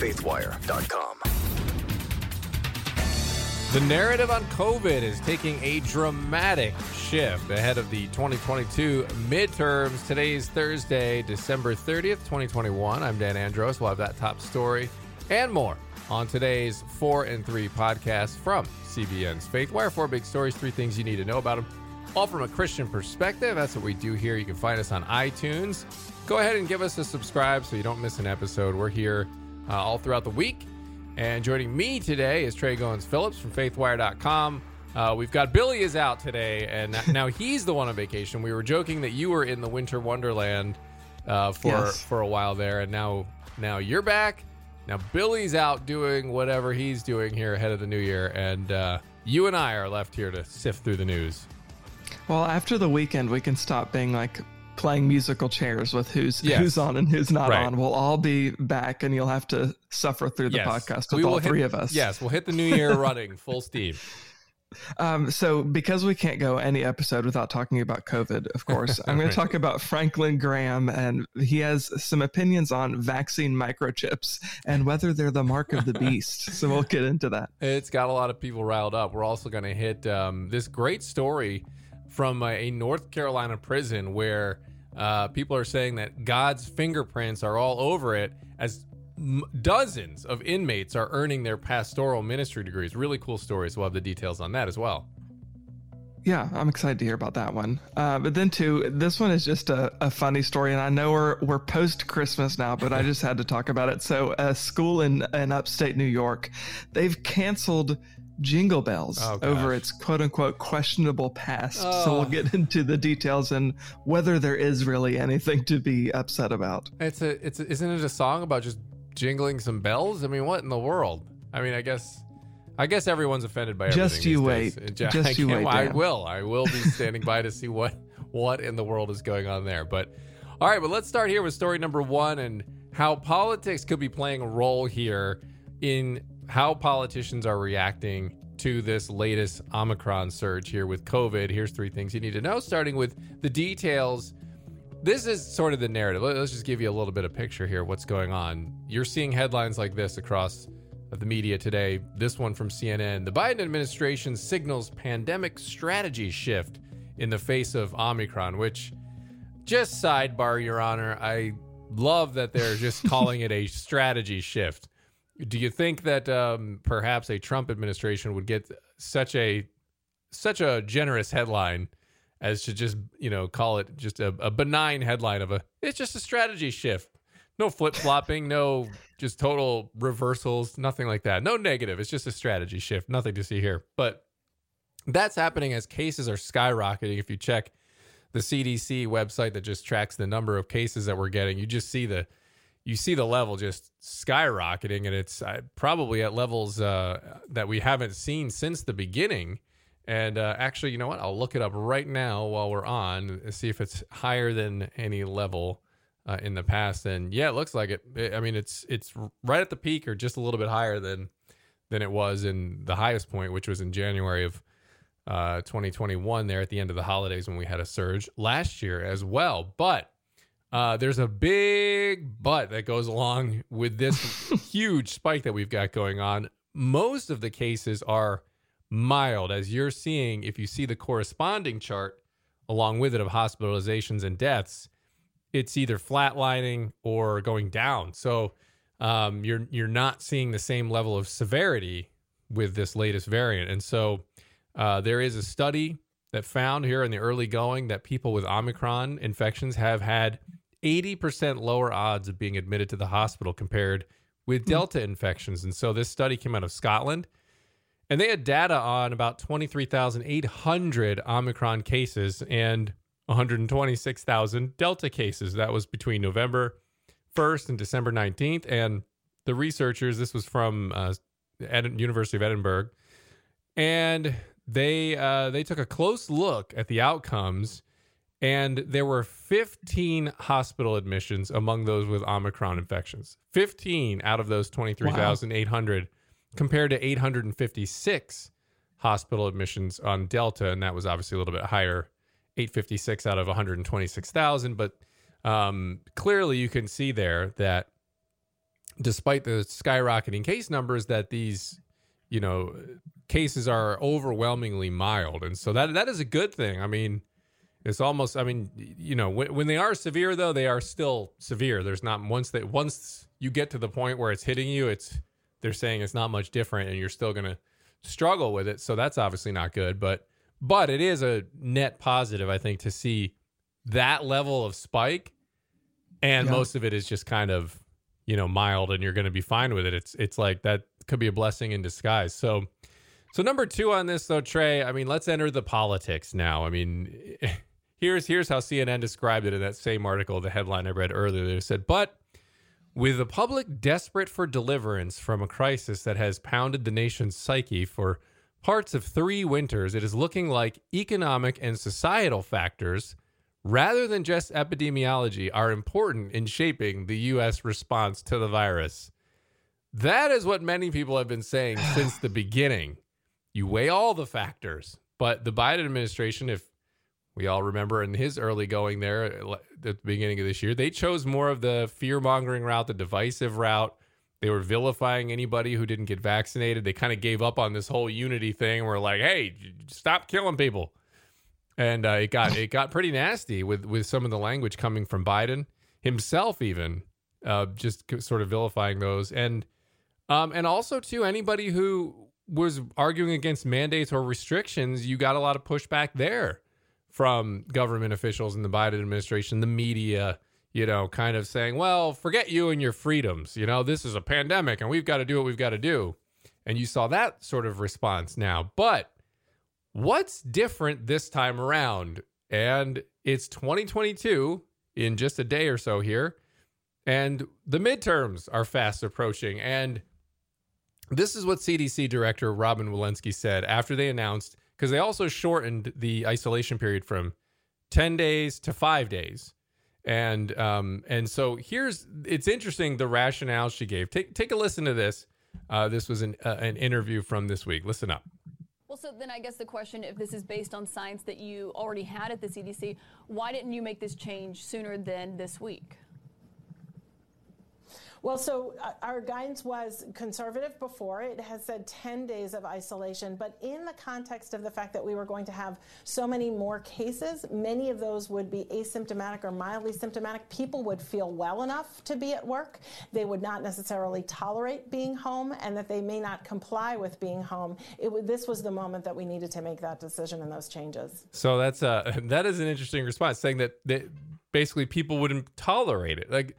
faithwire.com. The narrative on COVID is taking a dramatic shift ahead of the 2022 midterms. Today is Thursday, December 30th, 2021. I'm Dan Andros. We'll have that top story and more on today's 4 and 3 podcast from CBN's Faithwire. Four big stories, three things you need to know about them, all from a Christian perspective. That's what we do here. You can find us on iTunes. Go ahead and give us a subscribe so you don't miss an episode. We're here uh, all throughout the week. And joining me today is Tré Goins-Phillips from faithwire.com. Uh, we've got Billy is out today, and now he's the one on vacation. We were joking that you were in the winter wonderland uh, for Yes. for a while there, and now now you're back. Now Billy's out doing whatever he's doing here ahead of the new year, and uh, you and I are left here to sift through the news. Well, after the weekend, we can stop being like playing musical chairs with who's Yes. who's on and who's not Right. on. We'll all be back, and you'll have to suffer through the Yes. podcast with all hit- three of us. Yes, we'll hit the new year running full steam. Um, so, because we can't go any episode without talking about COVID, of course, I'm going to talk about Franklin Graham, and he has some opinions on vaccine microchips and whether they're the mark of the beast. so, we'll get into that. It's got a lot of people riled up. We're also going to hit um, this great story from a North Carolina prison where uh, people are saying that God's fingerprints are all over it as m- dozens of inmates are earning their pastoral ministry degrees. Really cool stories. We'll have the details on that as well. Yeah, I'm excited to hear about that one. Uh, but then too, this one is just a, a funny story, and I know we're we're post Christmas now, but I just had to talk about it. So, a school in in upstate New York, they've canceled Jingle Bells Oh, over its quote unquote questionable past. So Oh. we'll get into the details and whether there is really anything to be upset about. It's a it's a, isn't it a song about just jingling some bells? I mean, what in the world? I mean, I guess I guess everyone's offended by everything. Just you wait. Just I you wait, I Dan. will. I will be standing by to see what what in the world is going on there. But all right, but let's start here with story number one and how politics could be playing a role here in how politicians are reacting to this latest Omicron surge here with COVID. Here's three things you need to know, starting with the details this is sort of the narrative. Let- Let's just give you a little bit of picture here. What's going on? You're seeing headlines like this across the media today. This one from CNN: The Biden administration signals pandemic strategy shift in the face of Omicron. Which, just sidebar, Your Honor, I love that they're just calling it a strategy shift. Do you think that um, perhaps a Trump administration would get such a such a generous headline? as to just you know call it just a, a benign headline of a it's just a strategy shift. No flip-flopping no just total reversals nothing like that. No negative. It's just a strategy shift. Nothing to see here. But that's happening as cases are skyrocketing. If you check the cdc website that just tracks the number of cases that we're getting you just see the you see the level just skyrocketing and it's uh, probably at levels uh, that we haven't seen since the beginning and uh, actually, you know what? I'll look it up right now while we're on and see if it's higher than any level uh, in the past. And yeah, it looks like it. I- I mean, it's it's right at the peak or just a little bit higher than than it was in the highest point, which was in January of uh, 2021. There at the end of the holidays when we had a surge last year as well. But uh, there's a big but that goes along with this huge spike that we've got going on. Most of the cases are mild, as you're seeing if you see the corresponding chart along with it of hospitalizations and deaths. It's either flatlining or going down. So um, you're you're not seeing the same level of severity with this latest variant. And so uh, there is a study that found here in the early going that people with Omicron infections have had 80% lower odds of being admitted to the hospital compared with Delta infections. And so this study came out of Scotland. And they had data on about 23,800 Omicron cases and 126,000 Delta cases. That was between November 1st and December 19th. And the researchers, this was from uh, Ed- University of Edinburgh, and they uh, they took a close look at the outcomes, and there were 15 hospital admissions among those with Omicron infections. 15 out of those 23,800 compared to 856 hospital admissions on Delta, and that was obviously a little bit higher, 856 out of 126,000. But um, clearly, you can see there that despite the skyrocketing case numbers, that these, you know, cases are overwhelmingly mild, and so that that is a good thing. I mean, it's almost. I mean, you know, when, when they are severe, though, they are still severe. There's not once that once you get to the point where it's hitting you, it's they're saying it's not much different, and you're still gonna struggle with it. So that's obviously not good, but but it is a net positive, I think, to see that level of spike, and Yeah. most of it is just kind of you know mild, and you're going to be fine with it. It's it's like that could be a blessing in disguise. So so number two on this though, Tré. I mean, let's enter the politics now. I mean. Here's here's how CNN described it in that same article, the headline I read earlier. They said, "But with the public desperate for deliverance from a crisis that has pounded the nation's psyche for parts of three winters, it is looking like economic and societal factors, rather than just epidemiology, are important in shaping the U.S. response to the virus. That is what many people have been saying since the beginning. You weigh all the factors, but the Biden administration, if we all remember in his early going there at the beginning of this year, they chose more of the fear mongering route, the divisive route. They were vilifying anybody who didn't get vaccinated. They kind of gave up on this whole unity thing. We're like, hey, stop killing people. And uh, it got it got pretty nasty with with some of the language coming from Biden himself, even uh, just sort of vilifying those, and um, and also too anybody who was arguing against mandates or restrictions, you got a lot of pushback there from government officials in the Biden administration, the media, you know, kind of saying, well, forget you and your freedoms. You know, this is a pandemic and we've got to do what we've got to do. And you saw that sort of response now. But what's different this time around? And it's 2022 in just a day or so here. And the midterms are fast approaching. And this is what CDC Director Robin Walensky said after they announced, because they also shortened the isolation period from 10 days to five days. And um, and so here's it's interesting the rationale she gave. Take take a listen to this. Uh, this was an uh, an interview from this week. Listen up. Well, so then I guess the question, if this is based on science that you already had at the CDC, why didn't you make this change sooner than this week? Well, so uh, our guidance was conservative before. It has said 10 days of isolation, but in the context of the fact that we were going to have so many more cases, many of those would be asymptomatic or mildly symptomatic. People would feel well enough to be at work. They would not necessarily tolerate being home, and that they may not comply with being home. This was the moment that we needed to make that decision and those changes. So that's uh that is an interesting response, saying that, that basically people wouldn't tolerate it. Like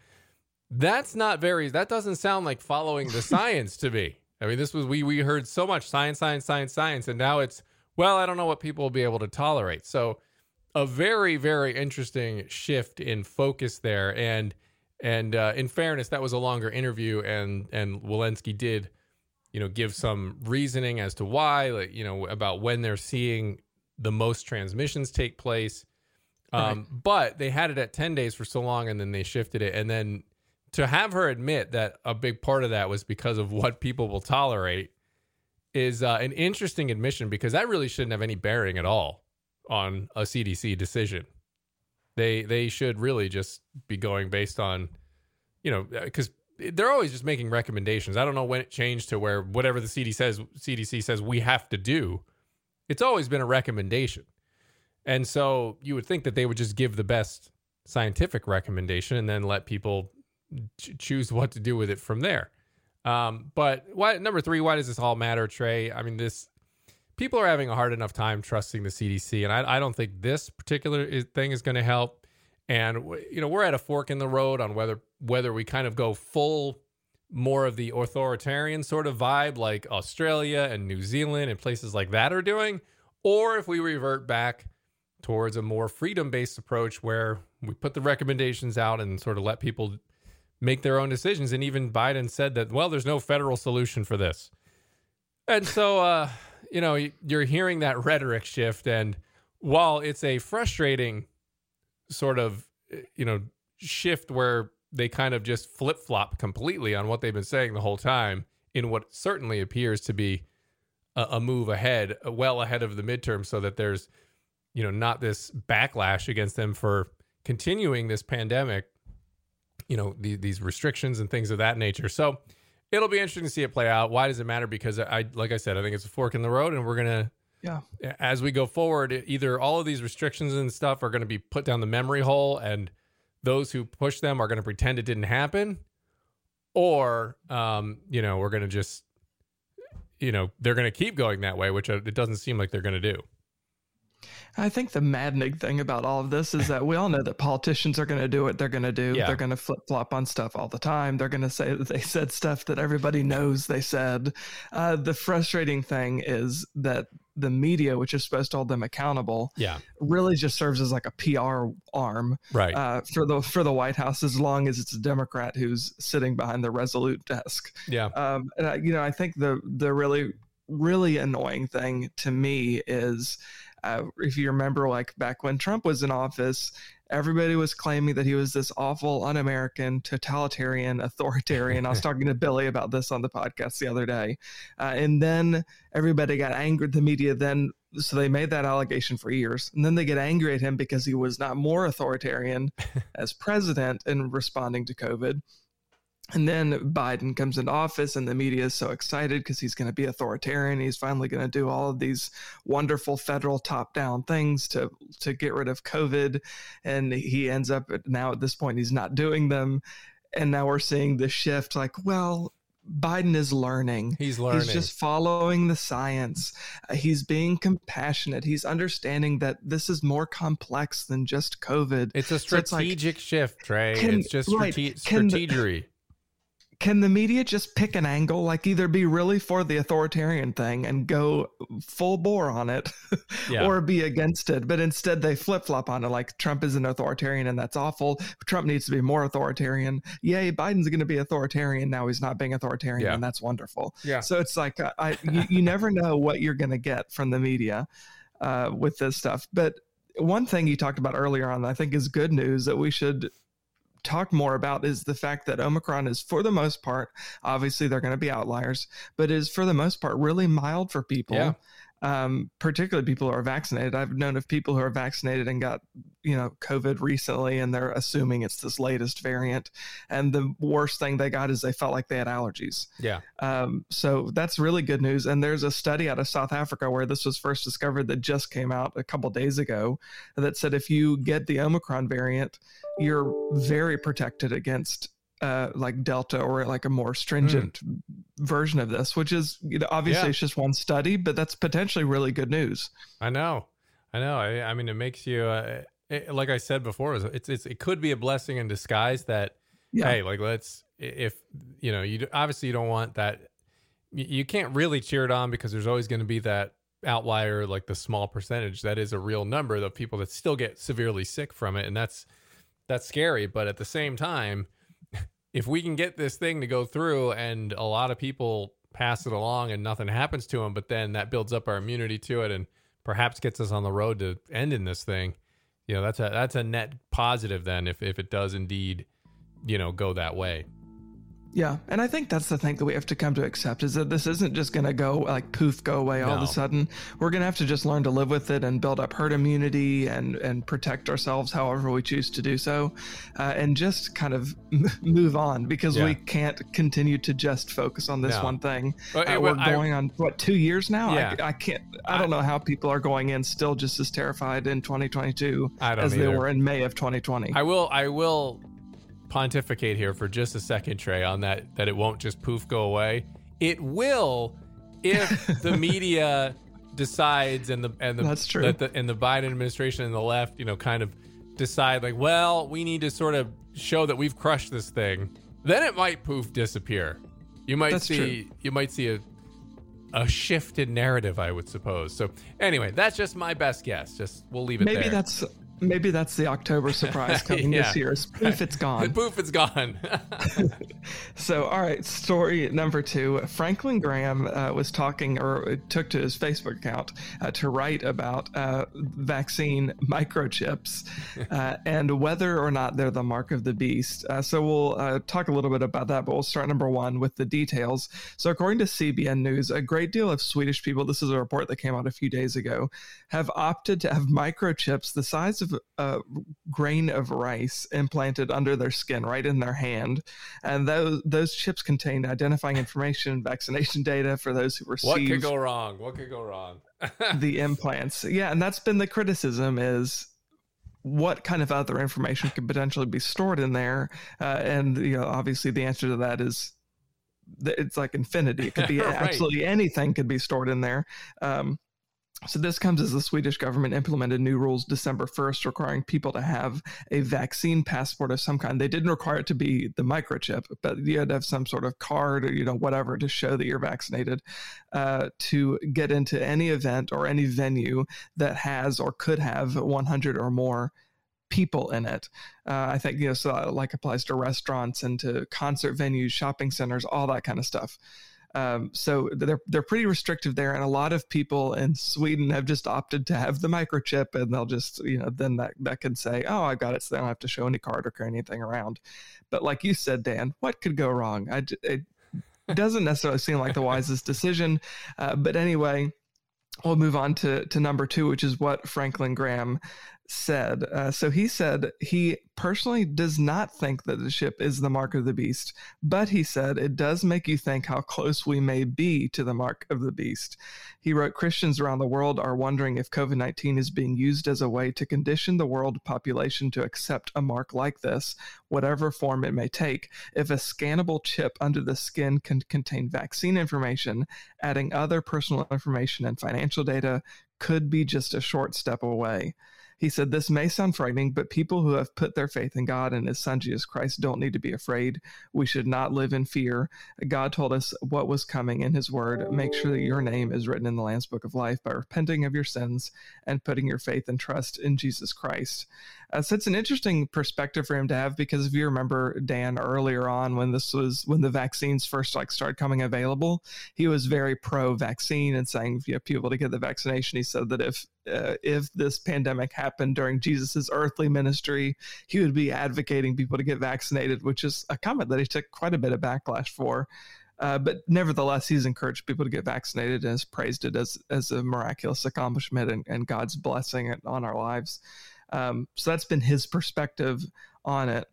that's not very that doesn't sound like following the science to me. I mean, this was we we heard so much science, science, science, science, and now it's well, I don't know what people will be able to tolerate. So a very, very interesting shift in focus there. And and uh, in fairness, that was a longer interview, and and Walensky did, you know, give some reasoning as to why, like you know, about when they're seeing the most transmissions take place. Um, But they had it at ten days for so long, and then they shifted it, and then to have her admit that a big part of that was because of what people will tolerate is uh, an interesting admission because that really shouldn't have any bearing at all on a CDC decision. They they should really just be going based on, you know, because they're always just making recommendations. I don't know when it changed to where whatever the CDC says CDC says we have to do. It's always been a recommendation, and so you would think that they would just give the best scientific recommendation and then let people ch- choose what to do with it from there. Um, but why number three? Why does this all matter, Tré? I mean, this people are having a hard enough time trusting the CDC, and I, I don't think this particular thing is going to help. And you know, we're at a fork in the road on whether whether we kind of go full more of the authoritarian sort of vibe like Australia and New Zealand and places like that are doing, or if we revert back towards a more freedom based approach where we put the recommendations out and sort of let people make their own decisions. And even Biden said that, well, there's no federal solution for this. And so, uh, you know, you're hearing that rhetoric shift. And while it's a frustrating sort of, you know, shift where they kind of just flip flop completely on what they've been saying the whole time in what certainly appears to be a, a move ahead, well ahead of the midterm, so that there's, you know, not this backlash against them for continuing this pandemic you know, the, these restrictions and things of that nature. So it'll be interesting to see it play out. Why does it matter? Because I, like I said, I think it's a fork in the road, and we're gonna, Yeah. as we go forward, either all of these restrictions and stuff are going to be put down the memory hole, and those who push them are going to pretend it didn't happen, or, um, you know, we're going to just, you know, they're going to keep going that way, which uh, it doesn't seem like they're going to do. I think the maddening thing about all of this is that we all know that politicians are going to do what they're going to do. Yeah. They're going to flip flop on stuff all the time. They're going to say that they said stuff that everybody knows they said. Uh, the frustrating thing is that the media, which is supposed to hold them accountable, Yeah. really just serves as like a PR arm Right. uh, for the for the White House, as long as it's a Democrat who's sitting behind the Resolute desk. yeah. Um, and I, you know, I think the the really really annoying thing to me is uh, if you remember, like back when Trump was in office, everybody was claiming that he was this awful, un-American, totalitarian, authoritarian. I was talking to Billy about this on the podcast the other day, uh, and then everybody got angry. At the media then. So they made that allegation for years, and then they get angry at him because he was not more authoritarian as president in responding to COVID. And then Biden comes into office, and the media is so excited because he's going to be authoritarian. He's finally going to do all of these wonderful federal top-down things to to get rid of COVID, and he ends up now at this point he's not doing them, and now we're seeing the shift. Like, well, Biden is learning. He's learning. He's just following the science. Uh, he's being compassionate. He's understanding that this is more complex than just COVID. It's a So it's like, strategic shift, Tré. can- it's just right, strate- can strategery. Can the media just pick an angle like either be really for the authoritarian thing and go full bore on it Yeah. or be against it but instead they flip-flop on it like trump is an authoritarian and that's awful trump needs to be more authoritarian yay biden's going to be authoritarian now he's not being authoritarian Yeah. and that's wonderful Yeah. so it's like I, I you, you never know what you're going to get from the media uh, with this stuff but one thing you talked about earlier on i think is good news that we should talk more about is the fact that Omicron is, for the most part, obviously they're going to be outliers, but is for the most part really mild for people. Yeah. Um, particularly people who are vaccinated. I've known of people who are vaccinated and got, you know, COVID recently, and they're assuming it's this latest variant. And the worst thing they got is they felt like they had allergies. Yeah. Um, so that's really good news. And there's a study out of South Africa where this was first discovered that just came out a couple days ago that said if you get the Omicron variant, you're very protected against uh, like Delta or like a more stringent version of this, which is you know, obviously Yeah. it's just one study, but that's potentially really good news. I know. I know. I, I mean, it makes you, uh, it, like I said before, it's, it's, it could be a blessing in disguise that, Yeah. hey, like let's, if, you know, you obviously you don't want that. You can't really cheer it on because there's always going to be that outlier, like the small percentage that is a real number of people that still get severely sick from it. And that's, that's scary. But at the same time, if we can get this thing to go through and a lot of people pass it along and nothing happens to them, but then that builds up our immunity to it and perhaps gets us on the road to ending this thing. You know, that's a that's a net positive then if if it does indeed, you know, go that way. Yeah, and I think that's the thing that we have to come to accept is that this isn't just going to go like poof, go away all of a sudden. We're going to have to just learn to live with it and build up herd immunity and and protect ourselves however we choose to do so, uh, and just kind of move on because Yeah. we can't continue to just focus on this No. one thing. Well, Uh, we're I- going on what two years now? Yeah. I, I can't. I don't know how people are going in still just as terrified in 2022 I don't as they were in May of 2020. I will I will pontificate here for just a second, Tré, on that that it won't just poof go away. It will if the media decides and the and the That's true. that the and the Biden administration and the left, you know, kind of decide like, well, we need to sort of show that we've crushed this thing. Then it might poof disappear. You might That's see you might see a a shift in narrative, I would suppose. So anyway, that's just my best guess. Just we'll leave it maybe there. that's maybe that's the October surprise coming Yeah. this year. is If it's gone. poof, it's gone. So, all right, story number two. Franklin Graham uh, was talking, or took to his Facebook account uh, to write about uh, vaccine microchips uh, and whether or not they're the mark of the beast. Uh, so, we'll uh, talk a little bit about that, but we'll start number one with the details. So, according to CBN News, a great deal of Swedish people, this is a report that came out a few days ago, have opted to have microchips the size of of a grain of rice implanted under their skin, right in their hand, and those those chips contained identifying information, vaccination data for those who received. What could go wrong? What could go wrong? the implants, yeah, and that's been the criticism is what kind of other information could potentially be stored in there, uh, and you know, obviously the answer to that is it's like infinity. It could be right. absolutely anything could be stored in there. Um, so this comes as the Swedish government implemented new rules December 1st requiring people to have a vaccine passport of some kind. They didn't require it to be the microchip, but you had to have some sort of card or you know whatever to show that you're vaccinated uh, to get into any event or any venue that has or could have 100 or more people in it. Uh, I think you know so like applies to restaurants and to concert venues, shopping centers, all that kind of stuff. Um, so they're they're pretty restrictive there, and a lot of people in Sweden have just opted to have the microchip, and they'll just you know then that that can say, oh, I got it, so they don't have to show any card or carry anything around. But like you said, Dan, what could go wrong? I, it doesn't necessarily seem like the wisest decision, uh, but anyway. We'll move on to, to number two, which is what Franklin Graham said. Uh, so he said he personally does not think that the ship is the mark of the beast, but he said it does make you think how close we may be to the mark of the beast. He wrote Christians around the world are wondering if COVID 19 is being used as a way to condition the world population to accept a mark like this, whatever form it may take. If a scannable chip under the skin can contain vaccine information, adding other personal information and financial data could be just a short step away. He said, This may sound frightening, but people who have put their faith in God and His Son Jesus Christ don't need to be afraid. We should not live in fear. God told us what was coming in His Word. Make sure that your name is written in the Lamb's Book of Life by repenting of your sins and putting your faith and trust in Jesus Christ. Uh, so it's an interesting perspective for him to have because if you remember Dan earlier on when this was when the vaccines first like started coming available, he was very pro vaccine and saying if you know, people to get the vaccination. He said that if uh, if this pandemic happened during Jesus's earthly ministry, he would be advocating people to get vaccinated, which is a comment that he took quite a bit of backlash for. Uh, but nevertheless, he's encouraged people to get vaccinated and has praised it as as a miraculous accomplishment and, and God's blessing on our lives. Um, so that's been his perspective on it.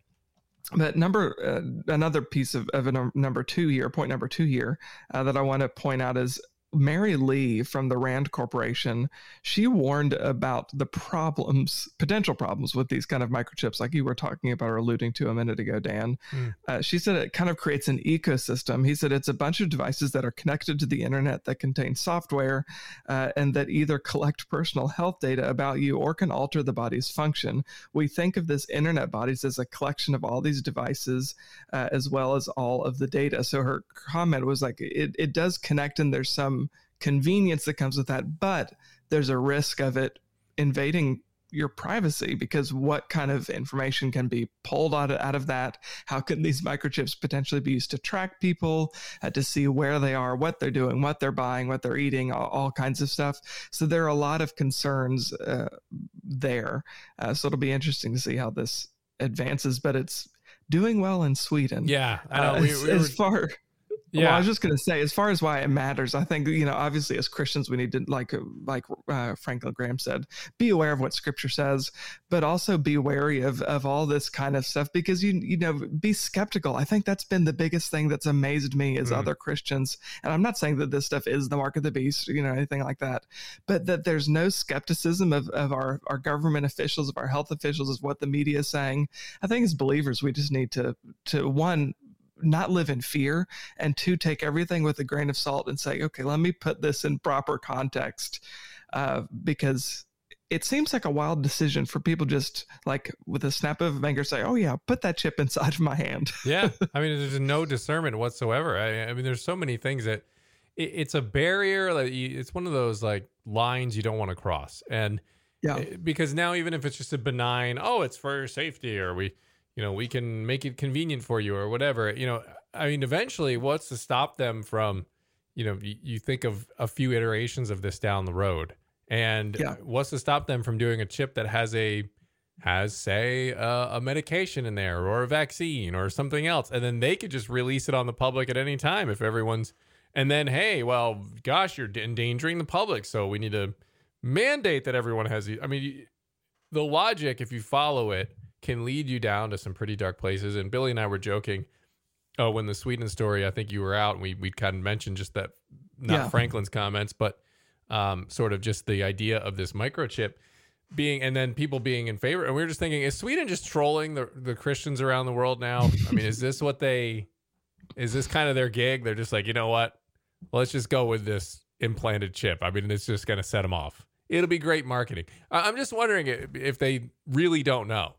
But number uh, another piece of, of number two here, point number two here, uh, that I want to point out is Mary Lee from the Rand Corporation, she warned about the problems, potential problems with these kind of microchips, like you were talking about or alluding to a minute ago, Dan. Mm. Uh, she said it kind of creates an ecosystem. He said it's a bunch of devices that are connected to the internet that contain software uh, and that either collect personal health data about you or can alter the body's function. We think of this internet bodies as a collection of all these devices uh, as well as all of the data. So her comment was like, it, it does connect and there's some convenience that comes with that, but there's a risk of it invading your privacy because what kind of information can be pulled out of, out of that? How can these microchips potentially be used to track people, uh, to see where they are, what they're doing, what they're buying, what they're eating, all, all kinds of stuff? So there are a lot of concerns uh, there. Uh, so it'll be interesting to see how this advances, but it's doing well in Sweden. Yeah, I know. Uh, we, we as, were... as far yeah, well, I was just going to say, as far as why it matters, I think you know, obviously, as Christians, we need to like, like uh, Franklin Graham said, be aware of what Scripture says, but also be wary of of all this kind of stuff because you you know, be skeptical. I think that's been the biggest thing that's amazed me as mm. other Christians, and I'm not saying that this stuff is the mark of the beast, you know, anything like that, but that there's no skepticism of of our our government officials, of our health officials, is what the media is saying. I think as believers, we just need to to one not live in fear and two take everything with a grain of salt and say okay let me put this in proper context uh, because it seems like a wild decision for people just like with a snap of a finger say oh yeah put that chip inside of my hand. Yeah i mean there's no discernment whatsoever. I, I mean there's so many things that it, it's a barrier like it's one of those like lines you don't want to cross and yeah. because now even if it's just a benign oh it's for safety or we you know, we can make it convenient for you or whatever. You know, I mean, eventually, what's to stop them from, you know, you, you think of a few iterations of this down the road, and yeah. what's to stop them from doing a chip that has a has say uh, a medication in there or a vaccine or something else and then they could just release it on the public at any time if everyone's and then hey well gosh you're endangering the public so we need to mandate that everyone has i mean the logic, if you follow it, can lead you down to some pretty dark places. And Billy and I were joking. Oh, when the Sweden story, I think you were out, and we we kind of mentioned just that, not Yeah. Franklin's comments, but um, sort of just the idea of this microchip being, and then people being in favor. And we were just thinking, is Sweden just trolling the the Christians around the world now? I mean, is this what they? Is this kind of their gig? They're just like, you know what? Let's just go with this implanted chip. I mean, it's just going to set them off. It'll be great marketing. I'm just wondering if they really don't know.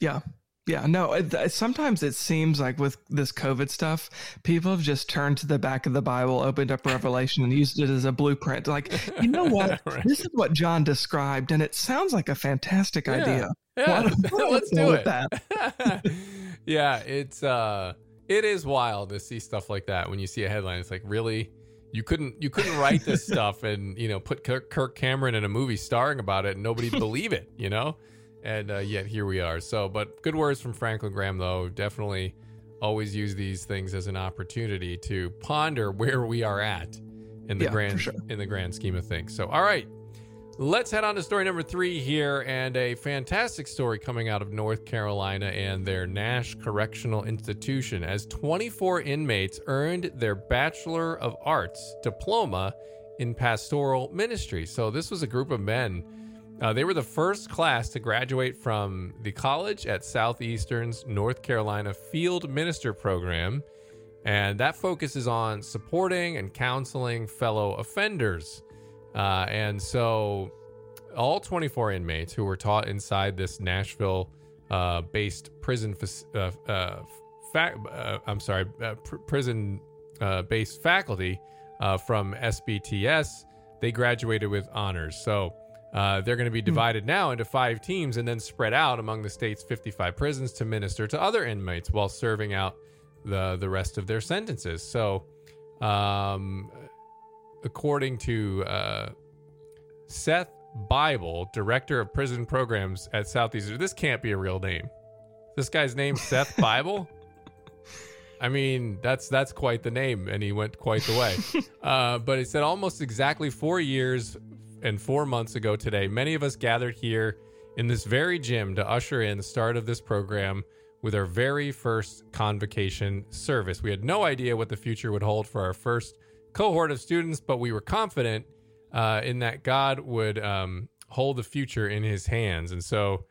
Yeah. Yeah, no, it, it- sometimes it seems like with this COVID stuff, people have just turned to the back of the Bible, opened up Revelation, and used it as a blueprint. Like, you know what? Right. This is what John described, and it sounds like a fantastic idea. Yeah, why don't let's do it. that? yeah, it's uh, it is wild to see stuff like that when you see a headline. It's like, really, you couldn't you couldn't write this stuff and you know put Kirk, Kirk Cameron in a movie starring about it and nobody'd believe it, you know. And uh, yet here we are. So, but good words from Franklin Graham though. Definitely always use these things as an opportunity to ponder where we are at in the Yeah, grand sure. in the grand scheme of things. So, all right. Let's head on to story number three here, and a fantastic story coming out of North Carolina and their Nash Correctional Institution as 24 inmates earned their Bachelor of Arts diploma in pastoral ministry. So, this was a group of men. Uh, they were the first class to graduate from the college at Southeastern's North Carolina Field Minister Program, and that focuses on supporting and counseling fellow offenders. Uh, and so, all 24 inmates who were taught inside this Nashville uh, based prison, fac- uh, uh, fa- uh, I'm sorry, pr- prison based faculty from SBTS, they graduated with honors. So, uh, they're going to be divided now into five teams and then spread out among the state's 55 prisons to minister to other inmates while serving out the the rest of their sentences. So, um, according to uh, Seth Bible, director of prison programs at Southeastern. This can't be a real name. This guy's name Seth Bible. I mean, that's that's quite the name, and he went quite the way. uh, but he said almost exactly four years and four months ago today, many of us gathered here in this very gym to usher in the start of this program with our very first convocation service. We had no idea what the future would hold for our first cohort of students, but we were confident uh, in that God would um, hold the future in His hands, and so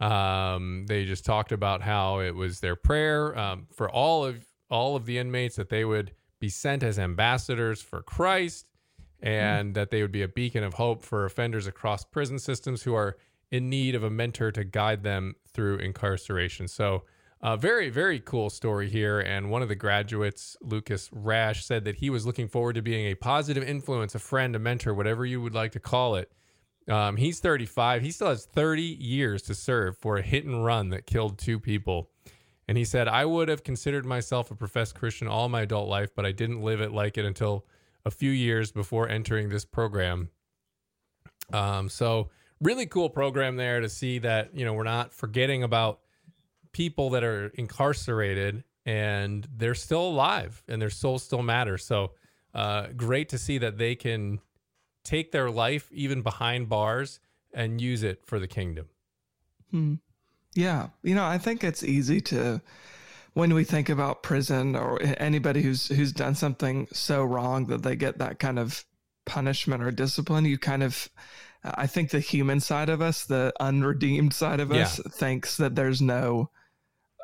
um, they just talked about how it was their prayer um, for all of all of the inmates that they would be sent as ambassadors for Christ, and that they would be a beacon of hope for offenders across prison systems who are in need of a mentor to guide them through incarceration. So. A very, very cool story here. And one of the graduates, Lucas Rash, said that he was looking forward to being a positive influence, a friend, a mentor, whatever you would like to call it. Um, he's 35. He still has 30 years to serve for a hit and run that killed two people. And he said, I would have considered myself a professed Christian all my adult life, but I didn't live it like it until a few years before entering this program. Um, so, really cool program there to see that, you know, we're not forgetting about people that are incarcerated and they're still alive and their souls still matter. So, uh, great to see that they can take their life even behind bars and use it for the kingdom. Hmm. Yeah, you know, I think it's easy to when we think about prison or anybody who's who's done something so wrong that they get that kind of punishment or discipline, you kind of I think the human side of us, the unredeemed side of us thinks that there's no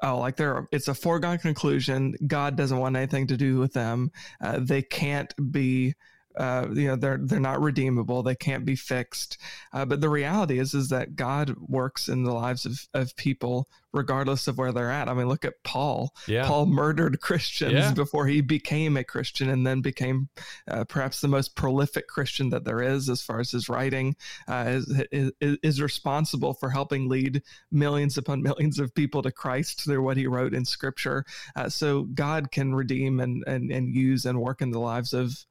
oh like there it's a foregone conclusion. God doesn't want anything to do with them. Uh, they can't be uh, you know they're they're not redeemable. They can't be fixed. Uh, but the reality is is that god works in the lives of, of people regardless of where they're at. I mean look at paul. Yeah. paul murdered christians Yeah. before he became a christian and then became uh, perhaps the most prolific christian that there is as far as his writing uh, is, is, is responsible for helping lead millions upon millions of people to christ through what he wrote in scripture. Uh, so god can redeem and, and and use and work in the lives of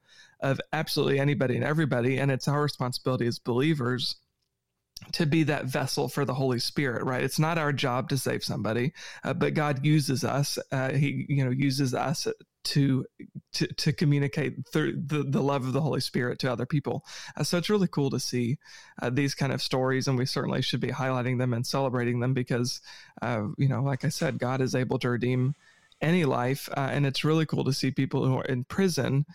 of absolutely anybody and everybody. And it's our responsibility as believers to be that vessel for the Holy Spirit, right? It's not our job to save somebody, uh, but God uses us. Uh, he, you know, uses us to to, to communicate through the, the love of the Holy Spirit to other people. Uh, so it's really cool to see uh, these kind of stories, and we certainly should be highlighting them and celebrating them because, uh, you know, like I said, God is able to redeem any life, uh, and it's really cool to see people who are in prison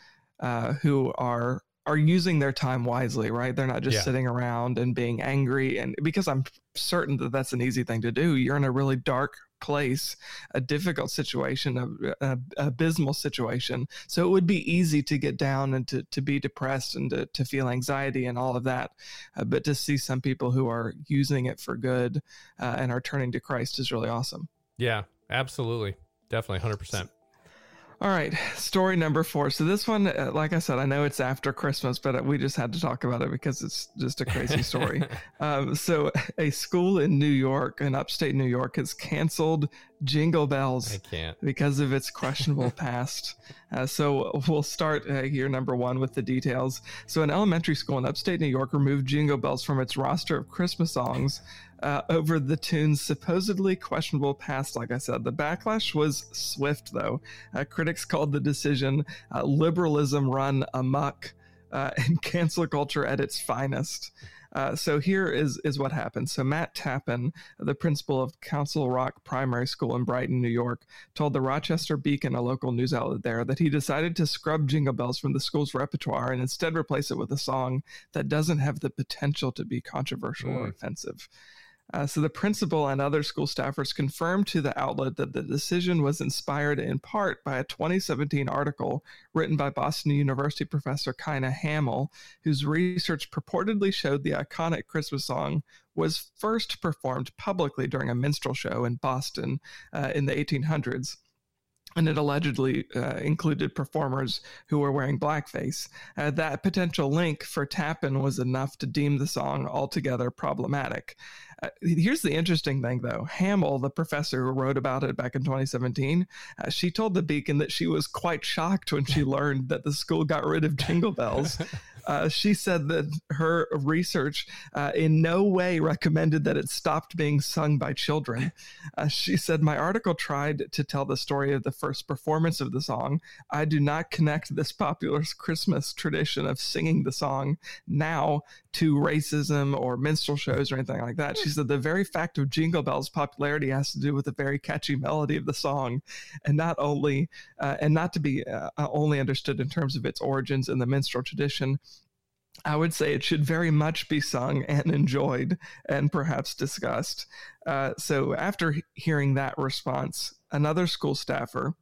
uh, who are are using their time wisely, right? They're not just Yeah. sitting around and being angry. And because I'm certain that that's an easy thing to do, you're in a really dark place, a difficult situation, a, a, abysmal situation. So it would be easy to get down and to, to be depressed and to, to feel anxiety and all of that. Uh, but to see some people who are using it for good uh, and are turning to Christ is really awesome. Yeah, absolutely. Definitely 100%. All right, story number four. So this one, uh, like I said, I know it's after Christmas, but we just had to talk about it because it's just a crazy story. um, so a school in New York, in upstate New York, has canceled Jingle Bells I can't. because of its questionable past. Uh, so we'll start uh, here, number one, with the details. So, an elementary school in upstate New York removed Jingle Bells from its roster of Christmas songs uh, over the tune's supposedly questionable past. Like I said, the backlash was swift, though. Uh, critics called the decision uh, liberalism run amok uh, and cancel culture at its finest. Uh, so here is is what happened. So Matt Tappan, the principal of Council Rock Primary School in Brighton, New York, told the Rochester Beacon, a local news outlet there, that he decided to scrub Jingle Bells from the school's repertoire and instead replace it with a song that doesn't have the potential to be controversial or Mm. offensive. Uh, so the principal and other school staffers confirmed to the outlet that the decision was inspired in part by a 2017 article written by Boston University professor Kyna Hamill, whose research purportedly showed the iconic Christmas song was first performed publicly during a minstrel show in Boston uh, in the 1800s. And it allegedly uh, included performers who were wearing blackface. Uh, that potential link for Tappan was enough to deem the song altogether problematic. Uh, here's the interesting thing, though. Hamill, the professor who wrote about it back in 2017, uh, she told the Beacon that she was quite shocked when she learned that the school got rid of Jingle Bells. Uh, she said that her research uh, in no way recommended that it stopped being sung by children. Uh, she said, My article tried to tell the story of the first performance of the song. I do not connect this popular Christmas tradition of singing the song now to racism or minstrel shows or anything like that. She said, The very fact of Jingle Bells' popularity has to do with the very catchy melody of the song and not only, uh, and not to be uh, only understood in terms of its origins in the minstrel tradition. I would say it should very much be sung and enjoyed and perhaps discussed. Uh, so, after hearing that response, another school staffer,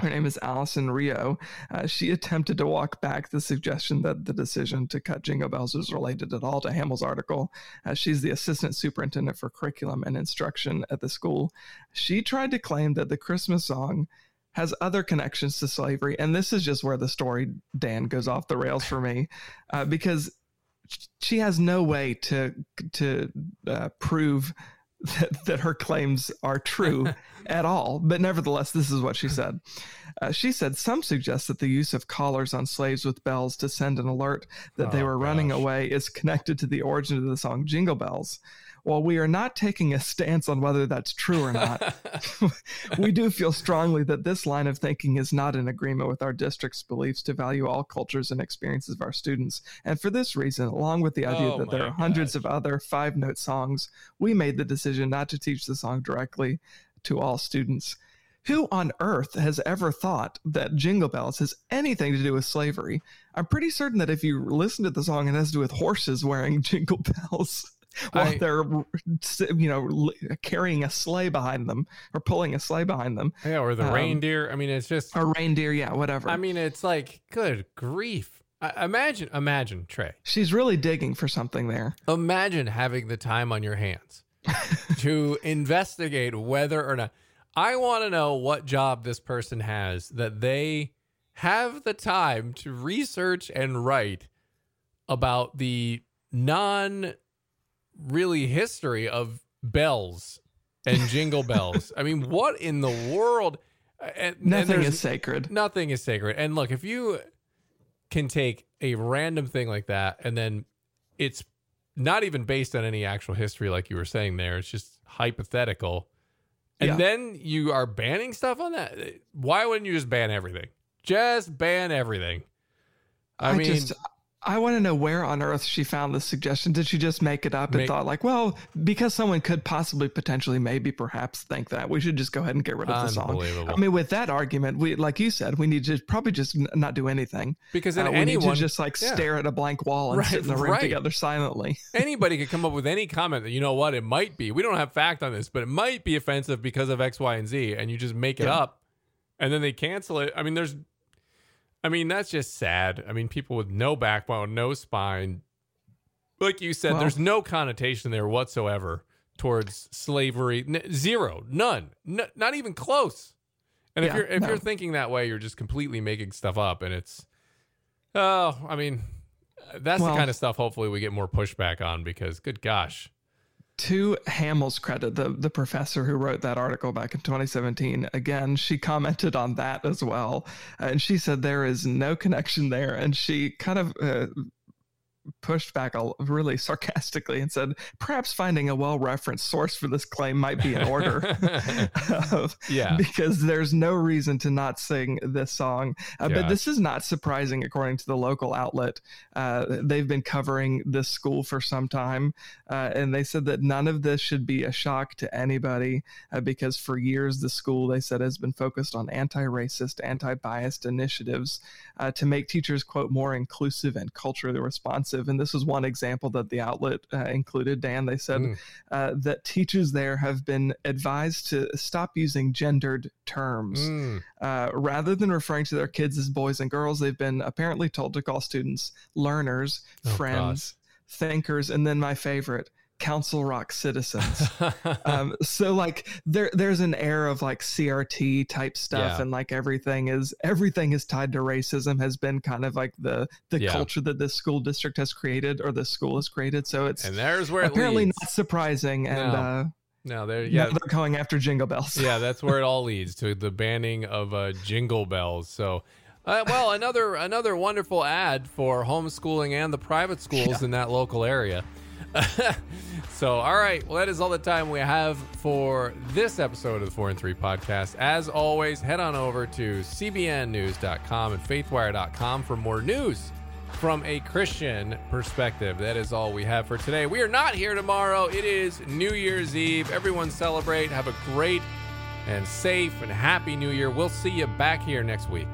her name is Allison Rio, uh, she attempted to walk back the suggestion that the decision to cut Jingle Bells was related at all to Hamill's article. Uh, she's the assistant superintendent for curriculum and instruction at the school. She tried to claim that the Christmas song has other connections to slavery. And this is just where the story, Dan, goes off the rails for me, uh, because she has no way to to uh, prove that, that her claims are true at all. But nevertheless, this is what she said. Uh, she said some suggest that the use of collars on slaves with bells to send an alert that they Oh, were running away is connected to the origin of the song Jingle Bells. While we are not taking a stance on whether that's true or not, we do feel strongly that this line of thinking is not in agreement with our district's beliefs to value all cultures and experiences of our students. And for this reason, along with the idea Oh that there are hundreds of other five note songs, we made the decision not to teach the song directly to all students. Who on earth has ever thought that Jingle Bells has anything to do with slavery? I'm pretty certain that if you listen to the song, it has to do with horses wearing jingle bells while I- they're, you know, carrying a sleigh behind them or pulling a sleigh behind them. yeah, or the Um, reindeer. I mean, it's just. Or reindeer, yeah, whatever. I mean, it's like, good grief. I, imagine, imagine, Tré. She's really digging for something there. Imagine having the time on your hands to investigate whether or not. I want to know what job this person has that they have the time to research and write about the non really history of bells and jingle bells. I mean, what in the world? And, and Nothing there's- is sacred. nothing is sacred. And look, if you can take a random thing like that and then it's not even based on any actual history, like you were saying there, it's just hypothetical. And Yeah. then you are banning stuff on that. Why wouldn't you just ban everything? Just ban everything. I, I mean, just I want to know where on earth she found this suggestion. Did she just make it up and Make- thought like, well, because someone could possibly, potentially, maybe, perhaps think that we should just go ahead and get rid of the song. I mean, with that argument, we like you said, we need to probably just n- not do anything. because then Uh, we need anyone to just like yeah. stare at a blank wall and Right, sit in the room right. together silently. anybody could come up with any comment that you know what it might be. We don't have fact on this, but it might be offensive because of X, Y, and Z, and you just make it Yeah. up, and then they cancel it. I mean, there's, I mean, that's just sad. I mean, people with no backbone, no spine, like you said, Well- there's no connotation there whatsoever towards slavery. N- zero, none, N- not even close. And if you're if no. you're thinking that way, you're just completely making stuff up, and it's, oh, I mean. That's the kind of stuff hopefully we get more pushback on because good gosh. To Hamill's credit, the the professor who wrote that article back in 2017, again, she commented on that as well, and she said there is no connection there, and she kind of. Uh, pushed back a, really sarcastically and said perhaps finding a well-referenced source for this claim might be in order. Of- Yeah. because there's no reason to not sing this song. Uh, but this is not surprising according to the local outlet. Uh, they've been covering this school for some time uh, and they said that none of this should be a shock to anybody uh, because for years the school they said has been focused on anti-racist anti-biased initiatives uh, to make teachers quote more inclusive and culturally responsive and this is one example that the outlet uh, included dan they said Mm. uh, that teachers there have been advised to stop using gendered terms Mm. uh, rather than referring to their kids as boys and girls, they've been apparently told to call students learners, Oh, friends, thinkers, and then my favorite, council rock citizens. um, so like there there's an air of like CRT type stuff Yeah. and like everything is everything is tied to racism has been kind of like the the Yeah. culture that this school district has created or the school has created. So it's and there's where apparently not surprising and No. uh no, there yeah yeah. they're going after jingle bells. yeah, that's where it all leads to the banning of uh, jingle bells. So uh, well, another another wonderful ad for homeschooling and the private schools in that local area. so, all right, well, that is all the time we have for this episode of the Four and Three podcast. As always, head on over to cbnnews.com and faithwire.com for more news from a Christian perspective. That is all we have for today. We are not here tomorrow. It is New Year's Eve. Everyone celebrate. Have a great and safe and happy New Year. We'll see you back here next week.